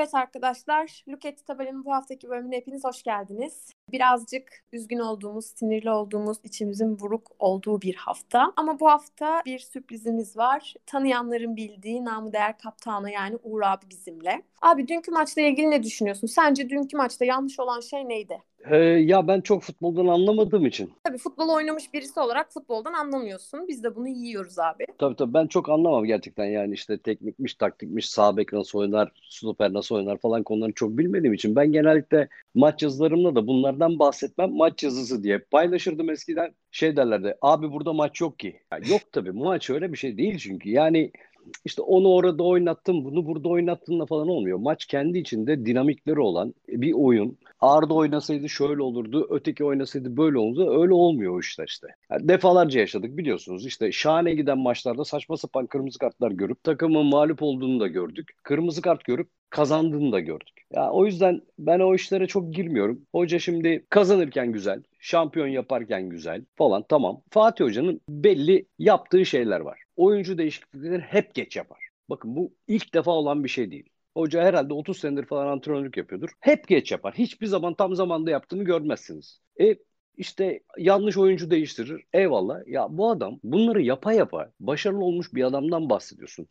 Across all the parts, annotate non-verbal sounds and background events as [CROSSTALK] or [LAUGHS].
Evet arkadaşlar, Look at Tabel'in bu haftaki bölümüne hepiniz hoş geldiniz. Birazcık üzgün olduğumuz, sinirli olduğumuz, içimizin buruk olduğu bir hafta. Ama bu hafta bir sürprizimiz var. Tanıyanların bildiği namı değer kaptanı yani Uğur abi bizimle. Abi dünkü maçla ilgili ne düşünüyorsun? Sence dünkü maçta yanlış olan şey neydi? Ee, ya ben çok futboldan anlamadığım için. Tabii futbol oynamış birisi olarak futboldan anlamıyorsun. Biz de bunu yiyoruz abi. Tabii tabii ben çok anlamam gerçekten yani işte teknikmiş, taktikmiş, sağ bek nasıl oynar, stoper nasıl oynar falan konularını çok bilmediğim için ben genellikle maç yazılarımda da bunlardan bahsetmem maç yazısı diye paylaşırdım eskiden. Şey derlerdi abi burada maç yok ki. Ya yok tabii maç öyle bir şey değil çünkü yani işte onu orada oynattım, bunu burada oynattığında falan olmuyor. Maç kendi içinde dinamikleri olan bir oyun. Arda oynasaydı şöyle olurdu, öteki oynasaydı böyle olurdu. Öyle olmuyor o işler işte. Yani defalarca yaşadık biliyorsunuz. İşte şahane giden maçlarda saçma sapan kırmızı kartlar görüp takımın mağlup olduğunu da gördük. Kırmızı kart görüp kazandığını da gördük. Ya o yüzden ben o işlere çok girmiyorum. Hoca şimdi kazanırken güzel, şampiyon yaparken güzel falan tamam. Fatih Hoca'nın belli yaptığı şeyler var. Oyuncu değişiklikleri hep geç yapar. Bakın bu ilk defa olan bir şey değil. Hoca herhalde 30 senedir falan antrenörlük yapıyordur. Hep geç yapar. Hiçbir zaman tam zamanda yaptığını görmezsiniz. E işte yanlış oyuncu değiştirir. Eyvallah. Ya bu adam bunları yapa yapa başarılı olmuş bir adamdan bahsediyorsun.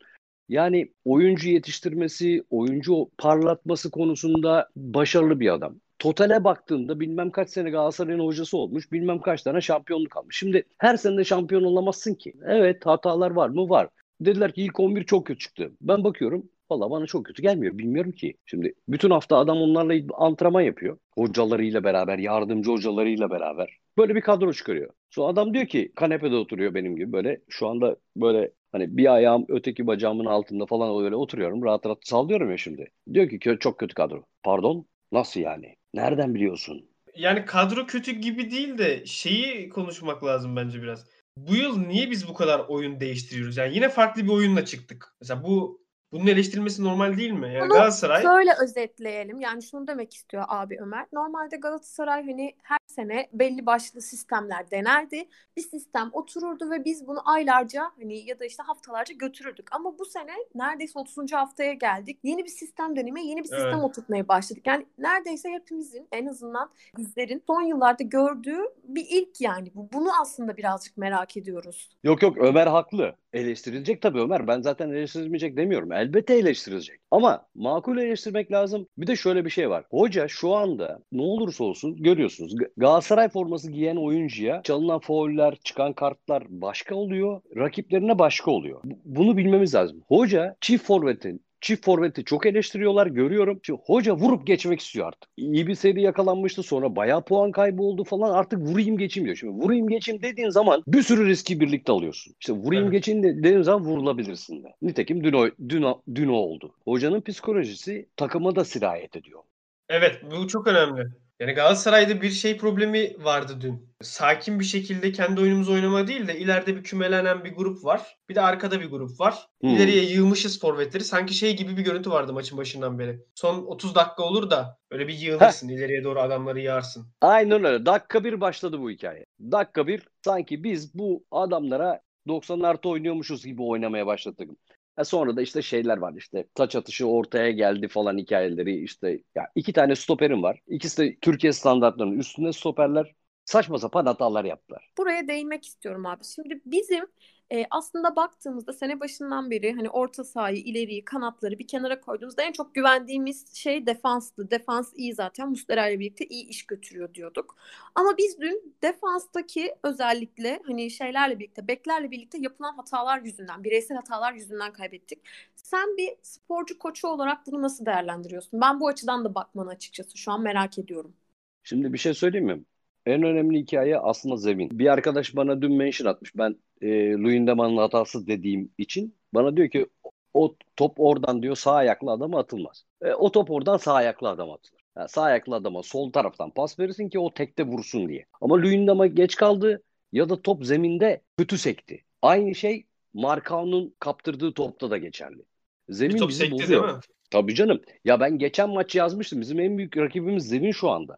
Yani oyuncu yetiştirmesi, oyuncu parlatması konusunda başarılı bir adam. Totale baktığında bilmem kaç sene Galatasaray'ın hocası olmuş, bilmem kaç tane şampiyonluk almış. Şimdi her sene de şampiyon olamazsın ki. Evet hatalar var mı? Var. Dediler ki ilk 11 çok kötü çıktı. Ben bakıyorum Valla bana çok kötü gelmiyor. Bilmiyorum ki. Şimdi bütün hafta adam onlarla antrenman yapıyor. Hocalarıyla beraber, yardımcı hocalarıyla beraber. Böyle bir kadro çıkarıyor. Sonra adam diyor ki kanepede oturuyor benim gibi böyle. Şu anda böyle hani bir ayağım öteki bacağımın altında falan öyle oturuyorum. Rahat rahat sallıyorum ya şimdi. Diyor ki çok kötü kadro. Pardon? Nasıl yani? Nereden biliyorsun? Yani kadro kötü gibi değil de şeyi konuşmak lazım bence biraz. Bu yıl niye biz bu kadar oyun değiştiriyoruz? Yani yine farklı bir oyunla çıktık. Mesela bu bunun eleştirilmesi normal değil mi? Yani Bunu Galatasaray şöyle özetleyelim. Yani şunu demek istiyor abi Ömer. Normalde Galatasaray hani her sene belli başlı sistemler denerdi. Bir sistem otururdu ve biz bunu aylarca hani ya da işte haftalarca götürürdük. Ama bu sene neredeyse 30. haftaya geldik. Yeni bir sistem deneme, yeni bir sistem Evet. oturtmaya başladık. Yani neredeyse hepimizin en azından bizlerin son yıllarda gördüğü bir ilk yani bu. Bunu aslında birazcık merak ediyoruz. Yok yok Ömer haklı. Eleştirilecek tabii Ömer. Ben zaten eleştirilmeyecek demiyorum. Elbette eleştirilecek. Ama makul eleştirmek lazım. Bir de şöyle bir şey var. Hoca şu anda ne olursa olsun görüyorsunuz. G- Galatasaray forması giyen oyuncuya çalınan fauller, çıkan kartlar başka oluyor. Rakiplerine başka oluyor. Bu- Bunu bilmemiz lazım. Hoca çift forvetin Çift forveti çok eleştiriyorlar görüyorum. Şimdi hoca vurup geçmek istiyor artık. İyi bir seri yakalanmıştı sonra bayağı puan kaybı oldu falan artık vurayım geçeyim diyor. Şimdi vurayım geçeyim dediğin zaman bir sürü riski birlikte alıyorsun. İşte vurayım Evet. geçeyim de- dediğin zaman vurulabilirsin de. Nitekim dün o, dün, o- dün o oldu. Hocanın psikolojisi takıma da sirayet ediyor. Evet, bu çok önemli. Yani Galatasaray'da bir şey problemi vardı dün. Sakin bir şekilde kendi oyunumuzu oynama değil de ileride bir kümelenen bir grup var. Bir de arkada bir grup var. Hmm. İleriye yığmışız forvetleri. Sanki şey gibi bir görüntü vardı maçın başından beri. Son 30 dakika olur da öyle bir yığılırsın. ileriye doğru adamları yağarsın. Aynen öyle. Dakika bir başladı bu hikaye. Dakika bir sanki biz bu adamlara 90 artı oynuyormuşuz gibi oynamaya başladık. Ha sonra da işte şeyler var işte taç atışı ortaya geldi falan hikayeleri işte ya iki tane stoperim var. İkisi de Türkiye standartlarının üstünde stoperler. Saçma sapan hatalar yaptılar. buraya değinmek istiyorum abi. Şimdi bizim e, aslında baktığımızda sene başından beri hani orta sahayı, ileriyi, kanatları bir kenara koyduğumuzda en çok güvendiğimiz şey defanstı. Defans iyi zaten. Muslera ile birlikte iyi iş götürüyor diyorduk. Ama biz dün defanstaki özellikle hani şeylerle birlikte, beklerle birlikte yapılan hatalar yüzünden, bireysel hatalar yüzünden kaybettik. Sen bir sporcu koçu olarak bunu nasıl değerlendiriyorsun? Ben bu açıdan da bakmanı açıkçası şu an merak ediyorum. Şimdi bir şey söyleyeyim mi? En önemli hikaye aslında zemin. Bir arkadaş bana dün mention atmış. Ben e, Luyendama'nın hatası dediğim için bana diyor ki o top oradan diyor sağ ayaklı adama atılmaz. E, o top oradan sağ ayaklı adama atılır. Yani sağ ayaklı adama sol taraftan pas verirsin ki o tekte vursun diye. Ama Luyendama geç kaldı ya da top zeminde kötü sekti. Aynı şey Markao'nun kaptırdığı topta da geçerli. Bir Zemin top bizi sekti bozuyor. değil mi? Tabii canım. Ya ben geçen maç yazmıştım. Bizim en büyük rakibimiz zemin şu anda.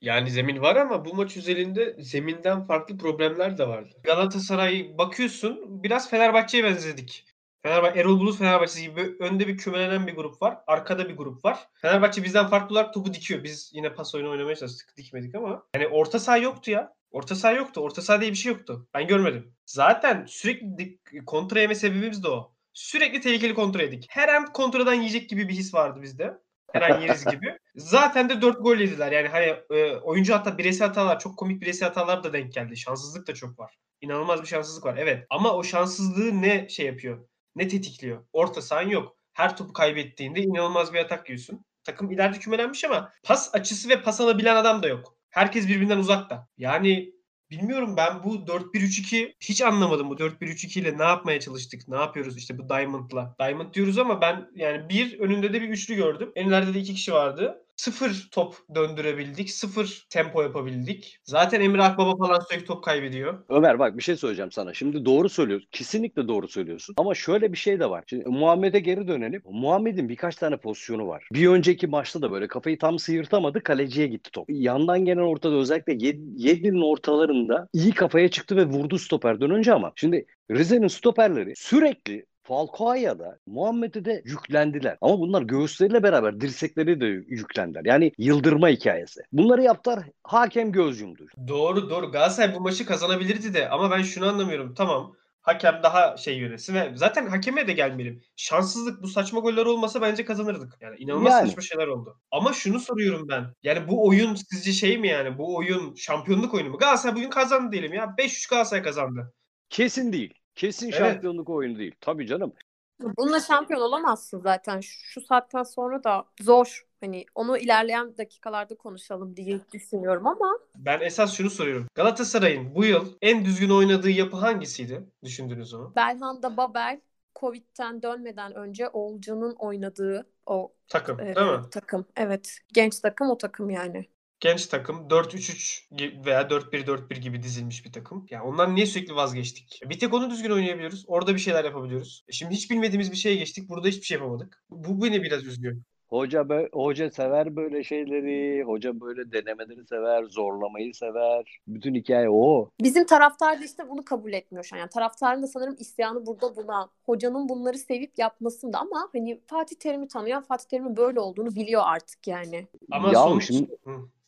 Yani zemin var ama bu maç üzerinde zeminden farklı problemler de vardı. Galatasaray bakıyorsun biraz Fenerbahçe'ye benzedik. Fenerbahçe, Erol Bulut Fenerbahçesi gibi önde bir kümelenen bir grup var. Arkada bir grup var. Fenerbahçe bizden farklı olarak topu dikiyor. Biz yine pas oyunu oynamaya çalıştık. Dikmedik ama. Hani orta saha yoktu ya. Orta saha yoktu. Orta saha diye bir şey yoktu. Ben görmedim. Zaten sürekli kontra yeme sebebimiz de o. Sürekli tehlikeli kontra yedik. Her an kontradan yiyecek gibi bir his vardı bizde. Her an yeriz gibi. Zaten de 4 gol yediler. Yani hani e, oyuncu hatta bireysel hatalar, çok komik bireysel hatalar da denk geldi. Şanssızlık da çok var. İnanılmaz bir şanssızlık var. Evet. Ama o şanssızlığı ne şey yapıyor? Ne tetikliyor? Orta sahan yok. Her topu kaybettiğinde inanılmaz bir atak yiyorsun. Takım ileride kümelenmiş ama pas açısı ve pas alabilen adam da yok. Herkes birbirinden uzakta. Yani bilmiyorum ben bu 4-1-3-2 hiç anlamadım bu 4-1-3-2 ile ne yapmaya çalıştık? Ne yapıyoruz işte bu Diamond'la? Diamond diyoruz ama ben yani bir önünde de bir üçlü gördüm. Enlerde de iki kişi vardı. Sıfır top döndürebildik. Sıfır tempo yapabildik. Zaten Emre Akbaba falan sürekli top kaybediyor. Ömer bak bir şey söyleyeceğim sana. Şimdi doğru söylüyorsun. Kesinlikle doğru söylüyorsun. Ama şöyle bir şey de var. Şimdi Muhammed'e geri dönelim. Muhammed'in birkaç tane pozisyonu var. Bir önceki maçta da böyle kafayı tam sıyırtamadı. Kaleciye gitti top. Yandan gelen ortada özellikle 7'nin ortalarında iyi kafaya çıktı ve vurdu stoperden önce ama şimdi Rize'nin stoperleri sürekli Falcao'ya da Muhammed'e de yüklendiler. Ama bunlar göğüsleriyle beraber dirsekleri de yüklendiler. Yani yıldırma hikayesi. Bunları yaptılar. Hakem göz yumdu. Doğru doğru. Galatasaray bu maçı kazanabilirdi de ama ben şunu anlamıyorum. Tamam hakem daha şey yönetsin ve zaten hakeme de gelmeyelim. Şanssızlık bu saçma goller olmasa bence kazanırdık. Yani inanılmaz yani. saçma şeyler oldu. Ama şunu soruyorum ben. Yani bu oyun sizce şey mi yani? Bu oyun şampiyonluk oyunu mu? Galatasaray bugün kazandı diyelim ya. 5-3 Galatasaray kazandı. Kesin değil. Kesin evet. şampiyonluk oyunu değil. Tabii canım. Bununla şampiyon olamazsın zaten. Şu saatten sonra da zor. Hani onu ilerleyen dakikalarda konuşalım diye düşünüyorum ama. Ben esas şunu soruyorum. Galatasaray'ın bu yıl en düzgün oynadığı yapı hangisiydi? Düşündünüz onu. Belhanda Babel Covid'den dönmeden önce Olcan'ın oynadığı o takım e, değil mi? Takım. Evet. Genç takım o takım yani genç takım 4-3-3 veya 4-1-4-1 gibi dizilmiş bir takım. Yani ondan niye sürekli vazgeçtik? Bir tek onu düzgün oynayabiliyoruz. Orada bir şeyler yapabiliyoruz. E şimdi hiç bilmediğimiz bir şeye geçtik. Burada hiçbir şey yapamadık. Bu beni biraz üzüyor. Hoca be, hoca sever böyle şeyleri. Hoca böyle denemeleri sever, zorlamayı sever. Bütün hikaye o. Bizim taraftar da işte bunu kabul etmiyor şu an. Yani taraftarın da sanırım isyanı burada buna. Hocanın bunları sevip yapmasında ama hani Fatih Terim'i tanıyan Fatih Terim'in böyle olduğunu biliyor artık yani. Ama ya son... şimdi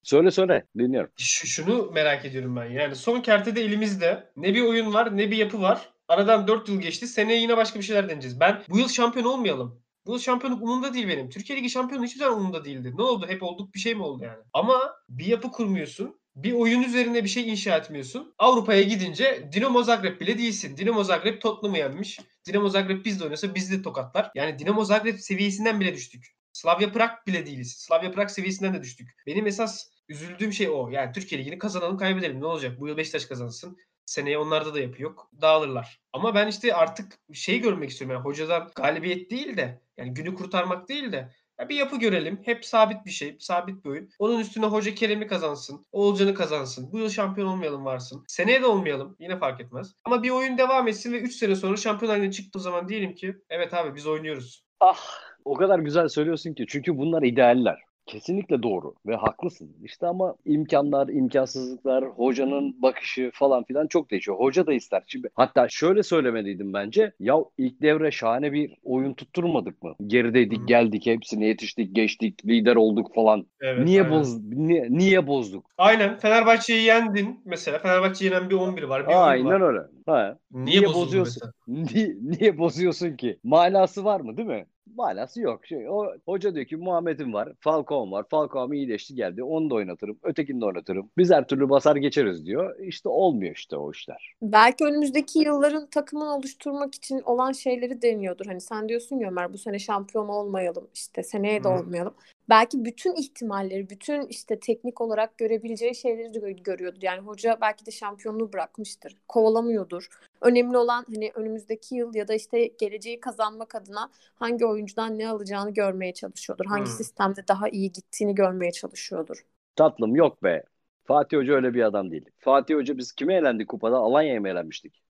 Söyle söyle dinliyorum. Şu, şunu merak ediyorum ben. Yani son kertede elimizde ne bir oyun var ne bir yapı var. Aradan 4 yıl geçti. Seneye yine başka bir şeyler deneyeceğiz. Ben bu yıl şampiyon olmayalım. Bu yıl şampiyonluk umurumda değil benim. Türkiye Ligi şampiyonu hiçbir zaman umurumda değildi. Ne oldu? Hep olduk bir şey mi oldu yani? Ama bir yapı kurmuyorsun. Bir oyun üzerine bir şey inşa etmiyorsun. Avrupa'ya gidince Dinamo Zagreb bile değilsin. Dinamo Zagreb Tottenham'ı yenmiş. Dinamo Zagreb bizde oynasa bizde tokatlar. Yani Dinamo Zagreb seviyesinden bile düştük. Slavia Prag bile değiliz. Slavia Prag seviyesinden de düştük. Benim esas üzüldüğüm şey o. Yani Türkiye Ligi'ni kazanalım kaybedelim. Ne olacak? Bu yıl Beşiktaş kazansın. Seneye onlarda da yapı yok. Dağılırlar. Ama ben işte artık şey görmek istiyorum. Yani hocadan galibiyet değil de yani günü kurtarmak değil de ya bir yapı görelim. Hep sabit bir şey. Sabit bir oyun. Onun üstüne Hoca Kerem'i kazansın. Oğulcan'ı kazansın. Bu yıl şampiyon olmayalım varsın. Seneye de olmayalım. Yine fark etmez. Ama bir oyun devam etsin ve 3 sene sonra şampiyon haline çıktığı zaman diyelim ki evet abi biz oynuyoruz. Ah o kadar güzel söylüyorsun ki. Çünkü bunlar idealler. Kesinlikle doğru ve haklısın. İşte ama imkanlar, imkansızlıklar, hocanın bakışı falan filan çok değişiyor. Hoca da ister. Şimdi hatta şöyle söylemeliydim bence. Ya ilk devre şahane bir oyun tutturmadık mı? Gerideydik, geldik, hepsine yetiştik, geçtik, lider olduk falan. Evet, niye aynen. boz niye, niye bozduk? Aynen. Fenerbahçe'yi yendin mesela. Fenerbahçe yenen bir 11 var, bir Aynen var. öyle. Ha. Niye, niye bozuyorsun? Niye, niye bozuyorsun ki? Manası var mı değil mi? manası yok. Şey, o hoca diyor ki Muhammed'im var, Falcao var. Falcao iyileşti geldi. Onu da oynatırım. Ötekini de oynatırım. Biz her türlü basar geçeriz diyor. İşte olmuyor işte o işler. Belki önümüzdeki yılların takımını oluşturmak için olan şeyleri deniyordur. Hani sen diyorsun ya Ömer bu sene şampiyon olmayalım. işte seneye de olmayalım belki bütün ihtimalleri, bütün işte teknik olarak görebileceği şeyleri de görüyordur. Yani hoca belki de şampiyonluğu bırakmıştır. Kovalamıyordur. Önemli olan hani önümüzdeki yıl ya da işte geleceği kazanmak adına hangi oyuncudan ne alacağını görmeye çalışıyordur. Hangi hmm. sistemde daha iyi gittiğini görmeye çalışıyordur. Tatlım yok be. Fatih Hoca öyle bir adam değil. Fatih Hoca biz kime elendik kupada? Alanya'ya mı elenmiştik?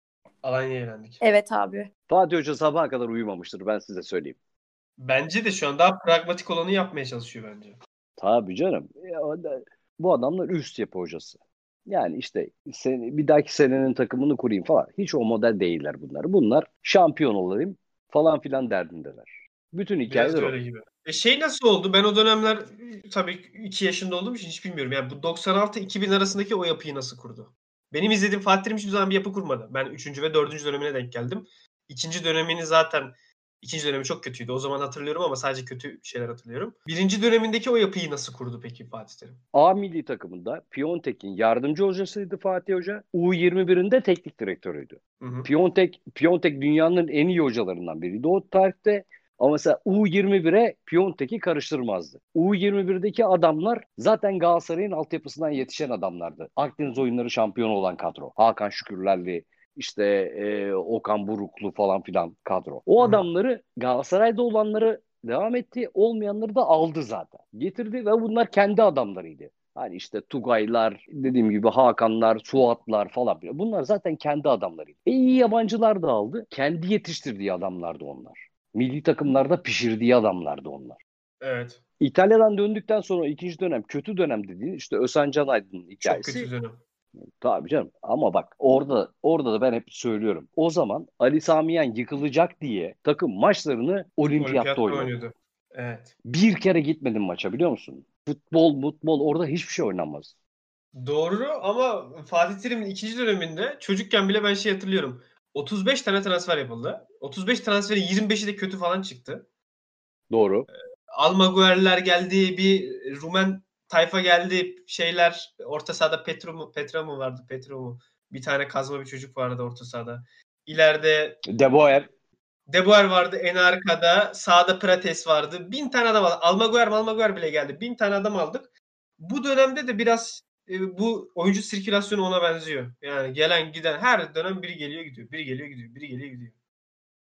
Alanya'ya elendik. Evet abi. Fatih Hoca sabaha kadar uyumamıştır ben size söyleyeyim. Bence de şu an daha pragmatik olanı yapmaya çalışıyor bence. Tabii canım. Ya, bu adamlar üst yapı hocası. Yani işte sen, bir dahaki senenin takımını kurayım falan. Hiç o model değiller bunlar. Bunlar şampiyon olayım. falan filan derdindeler. Bütün Biraz hikayeler o. öyle gibi. E şey nasıl oldu? Ben o dönemler tabii 2 yaşında olduğum için hiç bilmiyorum. Yani bu 96-2000 arasındaki o yapıyı nasıl kurdu? Benim izlediğim Fatih Terim hiçbir zaman bir yapı kurmadı. Ben 3. ve 4. dönemine denk geldim. İkinci dönemini zaten ikinci dönemi çok kötüydü. O zaman hatırlıyorum ama sadece kötü şeyler hatırlıyorum. Birinci dönemindeki o yapıyı nasıl kurdu peki Fatih Terim? A milli takımında Piontek'in yardımcı hocasıydı Fatih Hoca. U21'inde teknik direktörüydü. Hı hı. Piontek, Piontek dünyanın en iyi hocalarından biriydi o tarihte. Ama mesela U21'e Piontek'i karıştırmazdı. U21'deki adamlar zaten Galatasaray'ın altyapısından yetişen adamlardı. Akdeniz oyunları şampiyonu olan kadro. Hakan Şükürlerli, işte e, Okan Buruklu falan filan kadro. O adamları Galatasaray'da olanları devam etti, olmayanları da aldı zaten. Getirdi ve bunlar kendi adamlarıydı. Hani işte Tugaylar, dediğim gibi Hakanlar, Suatlar falan. Bunlar zaten kendi adamlarıydı. E iyi yabancılar da aldı. Kendi yetiştirdiği adamlardı onlar. Milli takımlarda pişirdiği adamlardı onlar. Evet. İtalya'dan döndükten sonra ikinci dönem kötü dönem dediğin işte Özcan Can Aydın'ın Çok hikayesi. kötü dönem. Tabii canım. Ama bak orada orada da ben hep söylüyorum. O zaman Ali Samiyen yıkılacak diye takım maçlarını olimpiyatta oynadı. oynuyordu. Evet. Bir kere gitmedim maça biliyor musun? Futbol, futbol orada hiçbir şey oynanmaz. Doğru ama Fatih Terim'in ikinci döneminde çocukken bile ben şey hatırlıyorum. 35 tane transfer yapıldı. 35 transferin 25'i de kötü falan çıktı. Doğru. Almaguer'ler geldi, bir Rumen tayfa geldi, şeyler orta sahada Petro mu, Petra mı vardı, Petro mu? Bir tane kazma bir çocuk vardı orta sahada. İleride De Boer. De Boer vardı en arkada. Sağda Prates vardı. Bin tane adam aldık. Almaguer Almaguer bile geldi. Bin tane adam aldık. Bu dönemde de biraz e, bu oyuncu sirkülasyonu ona benziyor. Yani gelen giden her dönem biri geliyor gidiyor. Biri geliyor gidiyor. Biri geliyor gidiyor.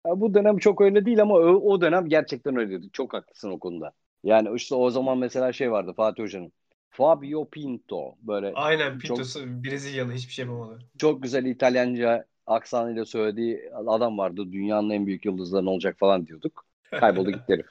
Ya bu dönem çok öyle değil ama o, o dönem gerçekten öyleydi. Çok haklısın o konuda. Yani işte o zaman mesela şey vardı Fatih Hoca'nın. Fabio Pinto böyle Aynen çok Pinto'su Brezilyalı hiçbir şey yapamadı. çok güzel İtalyanca aksanıyla söylediği adam vardı. Dünyanın en büyük yıldızları olacak falan diyorduk. Kayboldu gitti herif.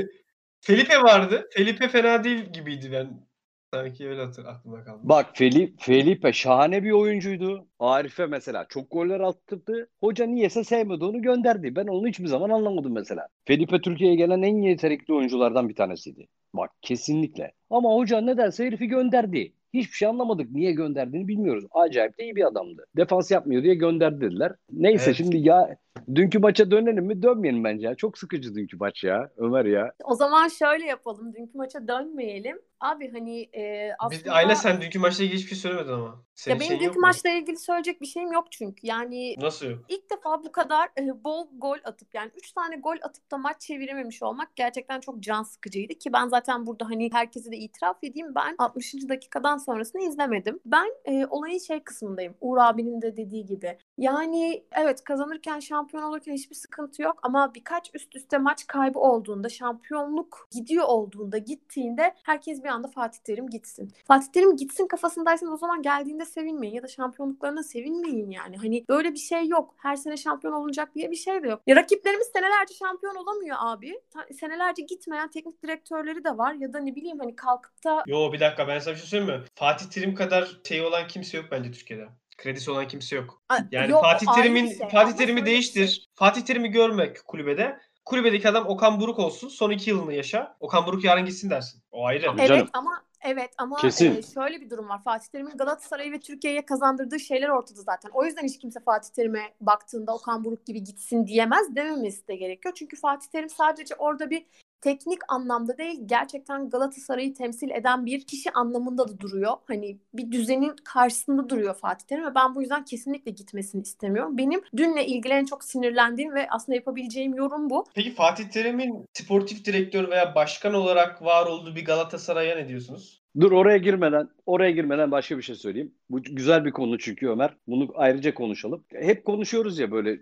[LAUGHS] Felipe vardı. Felipe fena değil gibiydi ben. Sanki öyle hatır, aklımda kaldı. Bak Felipe, Felipe şahane bir oyuncuydu. Arif'e mesela çok goller attırdı. Hoca niyeyse sevmedi onu gönderdi. Ben onu hiçbir zaman anlamadım mesela. Felipe Türkiye'ye gelen en yetenekli oyunculardan bir tanesiydi. Bak kesinlikle. Ama hoca nedense herifi gönderdi. Hiçbir şey anlamadık. Niye gönderdiğini bilmiyoruz. Acayip de iyi bir adamdı. Defans yapmıyor diye gönderdi dediler. Neyse Evet. şimdi ya dünkü maça dönelim mi? Dönmeyelim bence ya. Çok sıkıcı dünkü maç ya. Ömer ya. O zaman şöyle yapalım. Dünkü maça dönmeyelim. Abi hani e, Biz, aslında... Ayla sen dünkü maçla ilgili hiçbir şey söylemedin ama. Senin ya benim şeyin dünkü maçla ilgili söyleyecek bir şeyim yok çünkü. Yani Nasıl yok? ilk defa bu kadar e, bol gol atıp yani 3 tane gol atıp da maç çevirememiş olmak gerçekten çok can sıkıcıydı ki ben zaten burada hani herkese de itiraf edeyim ben 60. dakikadan sonrasını izlemedim. Ben e, olayın şey kısmındayım. Uğur abinin de dediği gibi. Yani evet kazanırken şampiyon olurken hiçbir sıkıntı yok ama birkaç üst üste maç kaybı olduğunda şampiyonluk gidiyor olduğunda gittiğinde herkes bir anda Fatih Terim gitsin. Fatih Terim gitsin kafasındaysanız o zaman geldiğinde sevinmeyin ya da şampiyonluklarına sevinmeyin yani. Hani böyle bir şey yok. Her sene şampiyon olunacak diye bir şey de yok. Ya rakiplerimiz senelerce şampiyon olamıyor abi. Senelerce gitmeyen teknik direktörleri de var ya da ne bileyim hani kalkıp da Yo bir dakika ben sana bir şey söyleyeyim mi? Fatih Terim kadar şey olan kimse yok bence Türkiye'de. Kredisi olan kimse yok. Yani yok, Fatih Terim'in şey. Fatih Terim'i değiştir. şey. Fatih Terim'i görmek kulübede. Kulübedeki adam Okan Buruk olsun. Son iki yılını yaşa. Okan Buruk yarın gitsin dersin. O ayrı. Tabii Evet canım. ama evet ama Kesin. e, şöyle bir durum var. Fatih Terim'in Galatasaray'ı ve Türkiye'ye kazandırdığı şeyler ortada zaten. O yüzden hiç kimse Fatih Terim'e baktığında Okan Buruk gibi gitsin diyemez dememesi de gerekiyor. Çünkü Fatih Terim sadece orada bir teknik anlamda değil gerçekten Galatasaray'ı temsil eden bir kişi anlamında da duruyor. Hani bir düzenin karşısında duruyor Fatih Terim ve ben bu yüzden kesinlikle gitmesini istemiyorum. Benim dünle ilgili en çok sinirlendiğim ve aslında yapabileceğim yorum bu. Peki Fatih Terim'in sportif direktör veya başkan olarak var olduğu bir Galatasaray'a ne diyorsunuz? Dur oraya girmeden, oraya girmeden başka bir şey söyleyeyim. Bu güzel bir konu çünkü Ömer. Bunu ayrıca konuşalım. Hep konuşuyoruz ya böyle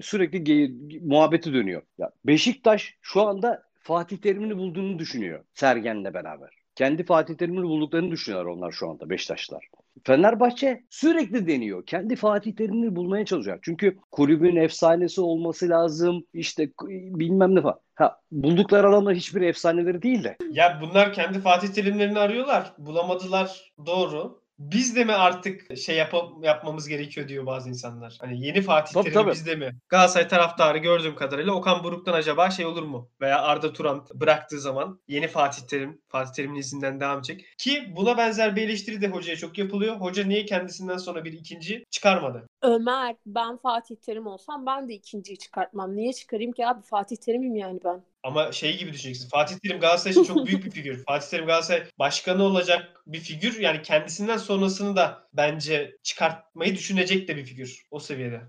sürekli ge- muhabbeti dönüyor. Ya Beşiktaş şu anda Fatih Terim'ini bulduğunu düşünüyor Sergen'le beraber. Kendi Fatih Terim'ini bulduklarını düşünüyorlar onlar şu anda Beşiktaşlar. Fenerbahçe sürekli deniyor. Kendi Fatih Terim'ini bulmaya çalışacak. Çünkü kulübün efsanesi olması lazım. İşte bilmem ne falan. Ha, buldukları adamlar hiçbir efsaneleri değil de. Ya bunlar kendi Fatih Terimlerini arıyorlar. Bulamadılar. Doğru. Biz de mi artık şey yap yapmamız gerekiyor diyor bazı insanlar. Hani yeni Fatih Tabii, Terim tabii. bizde mi? Galatasaray taraftarı gördüğüm kadarıyla Okan Buruk'tan acaba şey olur mu? Veya Arda Turan bıraktığı zaman yeni Fatih Terim, Fatih Terim'in izinden devam edecek. Ki buna benzer bir eleştiri de hocaya çok yapılıyor. Hoca niye kendisinden sonra bir ikinci çıkarmadı? Ömer ben Fatih Terim olsam ben de ikinciyi çıkartmam. Niye çıkarayım ki abi Fatih Terim'im yani ben. Ama şey gibi düşüneceksin. Fatih Terim Galatasaray için çok büyük bir figür. [LAUGHS] Fatih Terim Galatasaray başkanı olacak bir figür. Yani kendisinden sonrasını da bence çıkartmayı düşünecek de bir figür. O seviyede.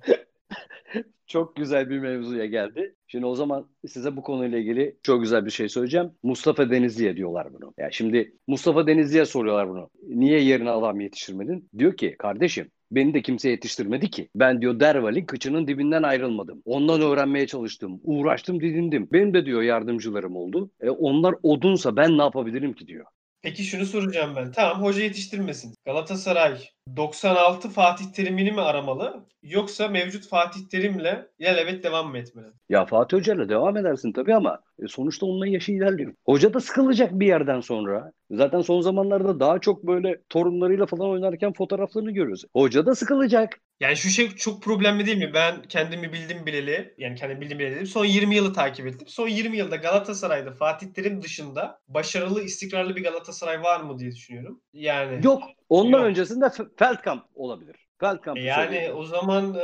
Çok güzel bir mevzuya geldi. Şimdi o zaman size bu konuyla ilgili çok güzel bir şey söyleyeceğim. Mustafa Denizli'ye diyorlar bunu. Ya şimdi Mustafa Denizli'ye soruyorlar bunu. Niye yerine adam yetiştirmedin? Diyor ki kardeşim beni de kimse yetiştirmedi ki. Ben diyor Derval'in kıçının dibinden ayrılmadım. Ondan öğrenmeye çalıştım. Uğraştım didindim. Benim de diyor yardımcılarım oldu. E onlar odunsa ben ne yapabilirim ki diyor. Peki şunu soracağım ben. Tamam hoca yetiştirmesin. Galatasaray 96 Fatih Terim'ini mi aramalı? Yoksa mevcut Fatih Terim'le ilelebet devam mı etmeli? Ya Fatih Hoca'yla devam edersin tabii ama e, sonuçta onunla yaşı ilerliyor. Hoca da sıkılacak bir yerden sonra. Zaten son zamanlarda daha çok böyle torunlarıyla falan oynarken fotoğraflarını görüyoruz. Hoca da sıkılacak. Yani şu şey çok problemli değil mi? Ben kendimi bildim bileli, yani kendimi bildim bileli dedim. Son 20 yılı takip ettim. Son 20 yılda Galatasaray'da Fatih Terim dışında başarılı, istikrarlı bir Galatasaray var mı diye düşünüyorum. Yani Yok. Ondan Yok. öncesinde Feldkamp olabilir. Feldkamp. E Yani o zaman e,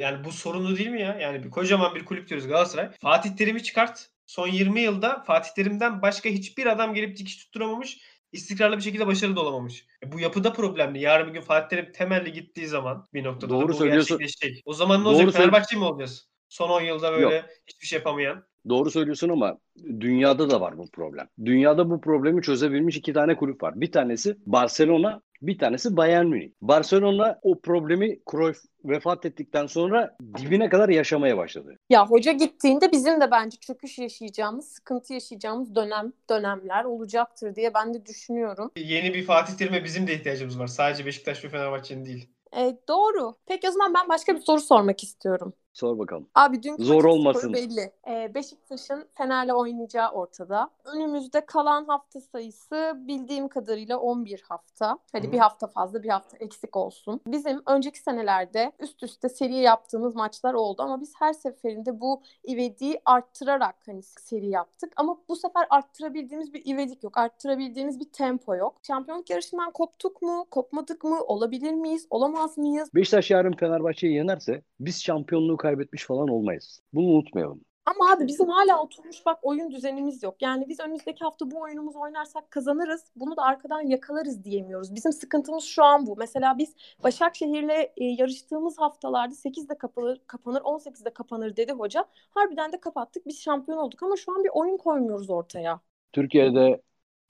yani bu sorunlu değil mi ya? Yani bir kocaman bir kulüp diyoruz Galatasaray. Fatih Terim'i çıkart. Son 20 yılda Fatih Terim'den başka hiçbir adam gelip dikiş tutturamamış. İstikrarlı bir şekilde başarılı olamamış. E, bu yapıda problemli. Yarın bir gün Fatih Terim temelli gittiği zaman bir noktada Doğru da bu gerçekleşecek. O zaman ne Doğru olacak? Fenerbahçe mi olacağız? Son 10 yılda böyle hiçbir şey yapamayan. Doğru söylüyorsun ama dünyada da var bu problem. Dünyada bu problemi çözebilmiş iki tane kulüp var. Bir tanesi Barcelona, bir tanesi Bayern Münih. Barcelona o problemi Cruyff vefat ettikten sonra dibine kadar yaşamaya başladı. Ya hoca gittiğinde bizim de bence çöküş yaşayacağımız, sıkıntı yaşayacağımız dönem dönemler olacaktır diye ben de düşünüyorum. Yeni bir Fatih Terim'e bizim de ihtiyacımız var. Sadece Beşiktaş ve Fenerbahçe'nin değil. E, doğru. Peki o zaman ben başka bir soru sormak istiyorum. Sor bakalım. Abi dünkü Zor olmasın. belli. Ee, Beşiktaş'ın Fener'le oynayacağı ortada. Önümüzde kalan hafta sayısı bildiğim kadarıyla 11 hafta. Hadi Hı. bir hafta fazla bir hafta eksik olsun. Bizim önceki senelerde üst üste seri yaptığımız maçlar oldu ama biz her seferinde bu ivediği arttırarak hani seri yaptık. Ama bu sefer arttırabildiğimiz bir ivedik yok. Arttırabildiğimiz bir tempo yok. Şampiyonluk yarışından koptuk mu? Kopmadık mı? Olabilir miyiz? Olamaz mıyız? Beşiktaş yarın Fenerbahçe'yi yenerse biz şampiyonluğu kaybetmiş falan olmayız. Bunu unutmayalım. Ama abi bizim hala oturmuş bak oyun düzenimiz yok. Yani biz önümüzdeki hafta bu oyunumuzu oynarsak kazanırız. Bunu da arkadan yakalarız diyemiyoruz. Bizim sıkıntımız şu an bu. Mesela biz Başakşehir'le e, yarıştığımız haftalarda 8'de kapanır, kapanır 18'de kapanır dedi hoca. Harbiden de kapattık. Biz şampiyon olduk ama şu an bir oyun koymuyoruz ortaya. Türkiye'de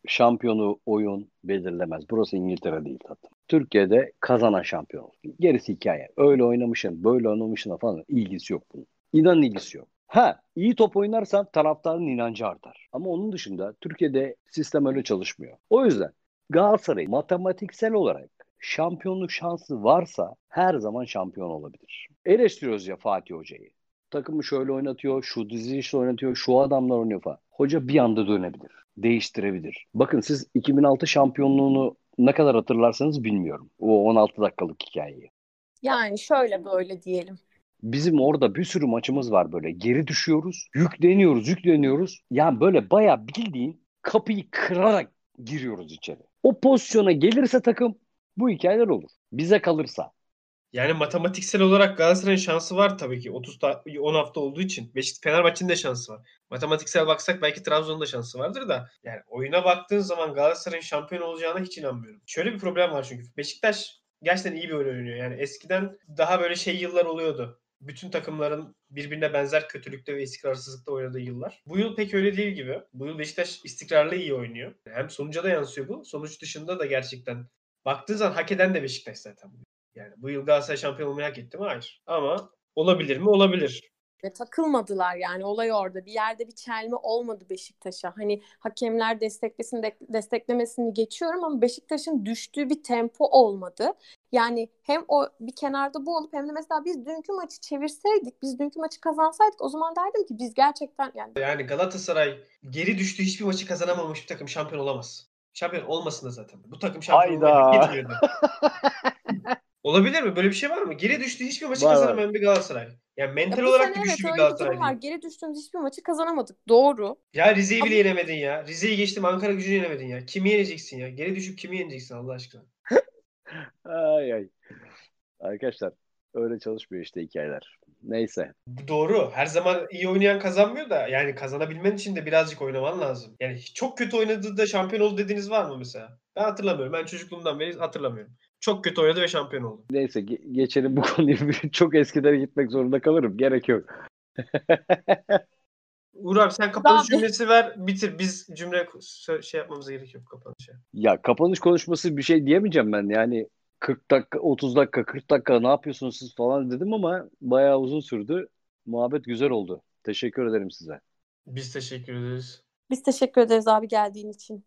şampiyonu oyun belirlemez. Burası İngiltere değil tatlım. Türkiye'de kazanan şampiyon. Gerisi hikaye. Öyle oynamışsın, böyle oynamışsın falan ilgisi yok bunun. İnan ilgisi yok. Ha, iyi top oynarsan taraftarın inancı artar. Ama onun dışında Türkiye'de sistem öyle çalışmıyor. O yüzden Galatasaray matematiksel olarak şampiyonluk şansı varsa her zaman şampiyon olabilir. Eleştiriyoruz ya Fatih Hoca'yı. Takımı şöyle oynatıyor, şu dizi işte oynatıyor, şu adamlar oynuyor falan. Hoca bir anda dönebilir, değiştirebilir. Bakın siz 2006 şampiyonluğunu ne kadar hatırlarsanız bilmiyorum. O 16 dakikalık hikayeyi. Yani şöyle böyle diyelim. Bizim orada bir sürü maçımız var böyle. Geri düşüyoruz, yükleniyoruz, yükleniyoruz. Yani böyle bayağı bildiğin kapıyı kırarak giriyoruz içeri. O pozisyona gelirse takım bu hikayeler olur. Bize kalırsa. Yani matematiksel olarak Galatasaray'ın şansı var tabii ki 30 ta- 10 hafta olduğu için. Beşiktaş Fenerbahçe'nin de şansı var. Matematiksel baksak belki Trabzon'un da şansı vardır da yani oyuna baktığın zaman Galatasaray'ın şampiyon olacağına hiç inanmıyorum. Şöyle bir problem var çünkü. Beşiktaş gerçekten iyi bir oyun oynuyor. Yani eskiden daha böyle şey yıllar oluyordu. Bütün takımların birbirine benzer kötülükte ve istikrarsızlıkta oynadığı yıllar. Bu yıl pek öyle değil gibi. Bu yıl Beşiktaş istikrarlı iyi oynuyor. Hem sonuca da yansıyor bu. Sonuç dışında da gerçekten baktığın zaman hak eden de Beşiktaş zaten. Yani bu yıl Galatasaray şampiyon olmayı hak etti mi? Hayır. Ama olabilir mi? Olabilir. Ve takılmadılar yani olay orada. Bir yerde bir çelme olmadı Beşiktaş'a. Hani hakemler desteklesin de, desteklemesini geçiyorum ama Beşiktaş'ın düştüğü bir tempo olmadı. Yani hem o bir kenarda bu olup hem de mesela biz dünkü maçı çevirseydik, biz dünkü maçı kazansaydık o zaman derdim ki biz gerçekten yani Yani Galatasaray geri düştüğü hiçbir maçı kazanamamış bir takım şampiyon olamaz. Şampiyon olmasın da zaten. Bu takım şampiyon Hayda. olmayı hak etmiyordu. [LAUGHS] Olabilir mi? Böyle bir şey var mı? Geri düştü hiçbir maçı Var, var. kazanamayan bir Galatasaray. Yani Ya mental bu olarak sene da evet güçlü bir öyle bir Galatasaray durum var. değil. Geri düştüğümüz hiçbir maçı kazanamadık. Doğru. Ya Rize'yi bile Ama- yenemedin ya. Rize'yi geçtim Ankara gücünü yenemedin ya. Kimi yeneceksin ya? Geri düşüp kimi yeneceksin Allah aşkına? [LAUGHS] Ay ay. Arkadaşlar öyle çalışmıyor işte hikayeler. Neyse. Bu Doğru. Her zaman iyi oynayan kazanmıyor da yani kazanabilmen için de birazcık oynaman lazım. Yani çok kötü oynadı da şampiyon oldu dediğiniz var mı mesela? Ben hatırlamıyorum. Ben çocukluğumdan beri hatırlamıyorum. Çok kötü oynadı ve şampiyon oldu. Neyse ge- geçelim bu [LAUGHS] konuyu. Çok eskilere gitmek zorunda kalırım. Gerek yok. [LAUGHS] Uğur abi sen kapanış Daha- cümlesi ver bitir. Biz cümle şey yapmamıza gerek yok kapanışa. Ya kapanış konuşması bir şey diyemeyeceğim ben. Yani 40 dakika, 30 dakika, 40 dakika ne yapıyorsunuz siz falan dedim ama bayağı uzun sürdü. Muhabbet güzel oldu. Teşekkür ederim size. Biz teşekkür ederiz. Biz teşekkür ederiz abi geldiğin için.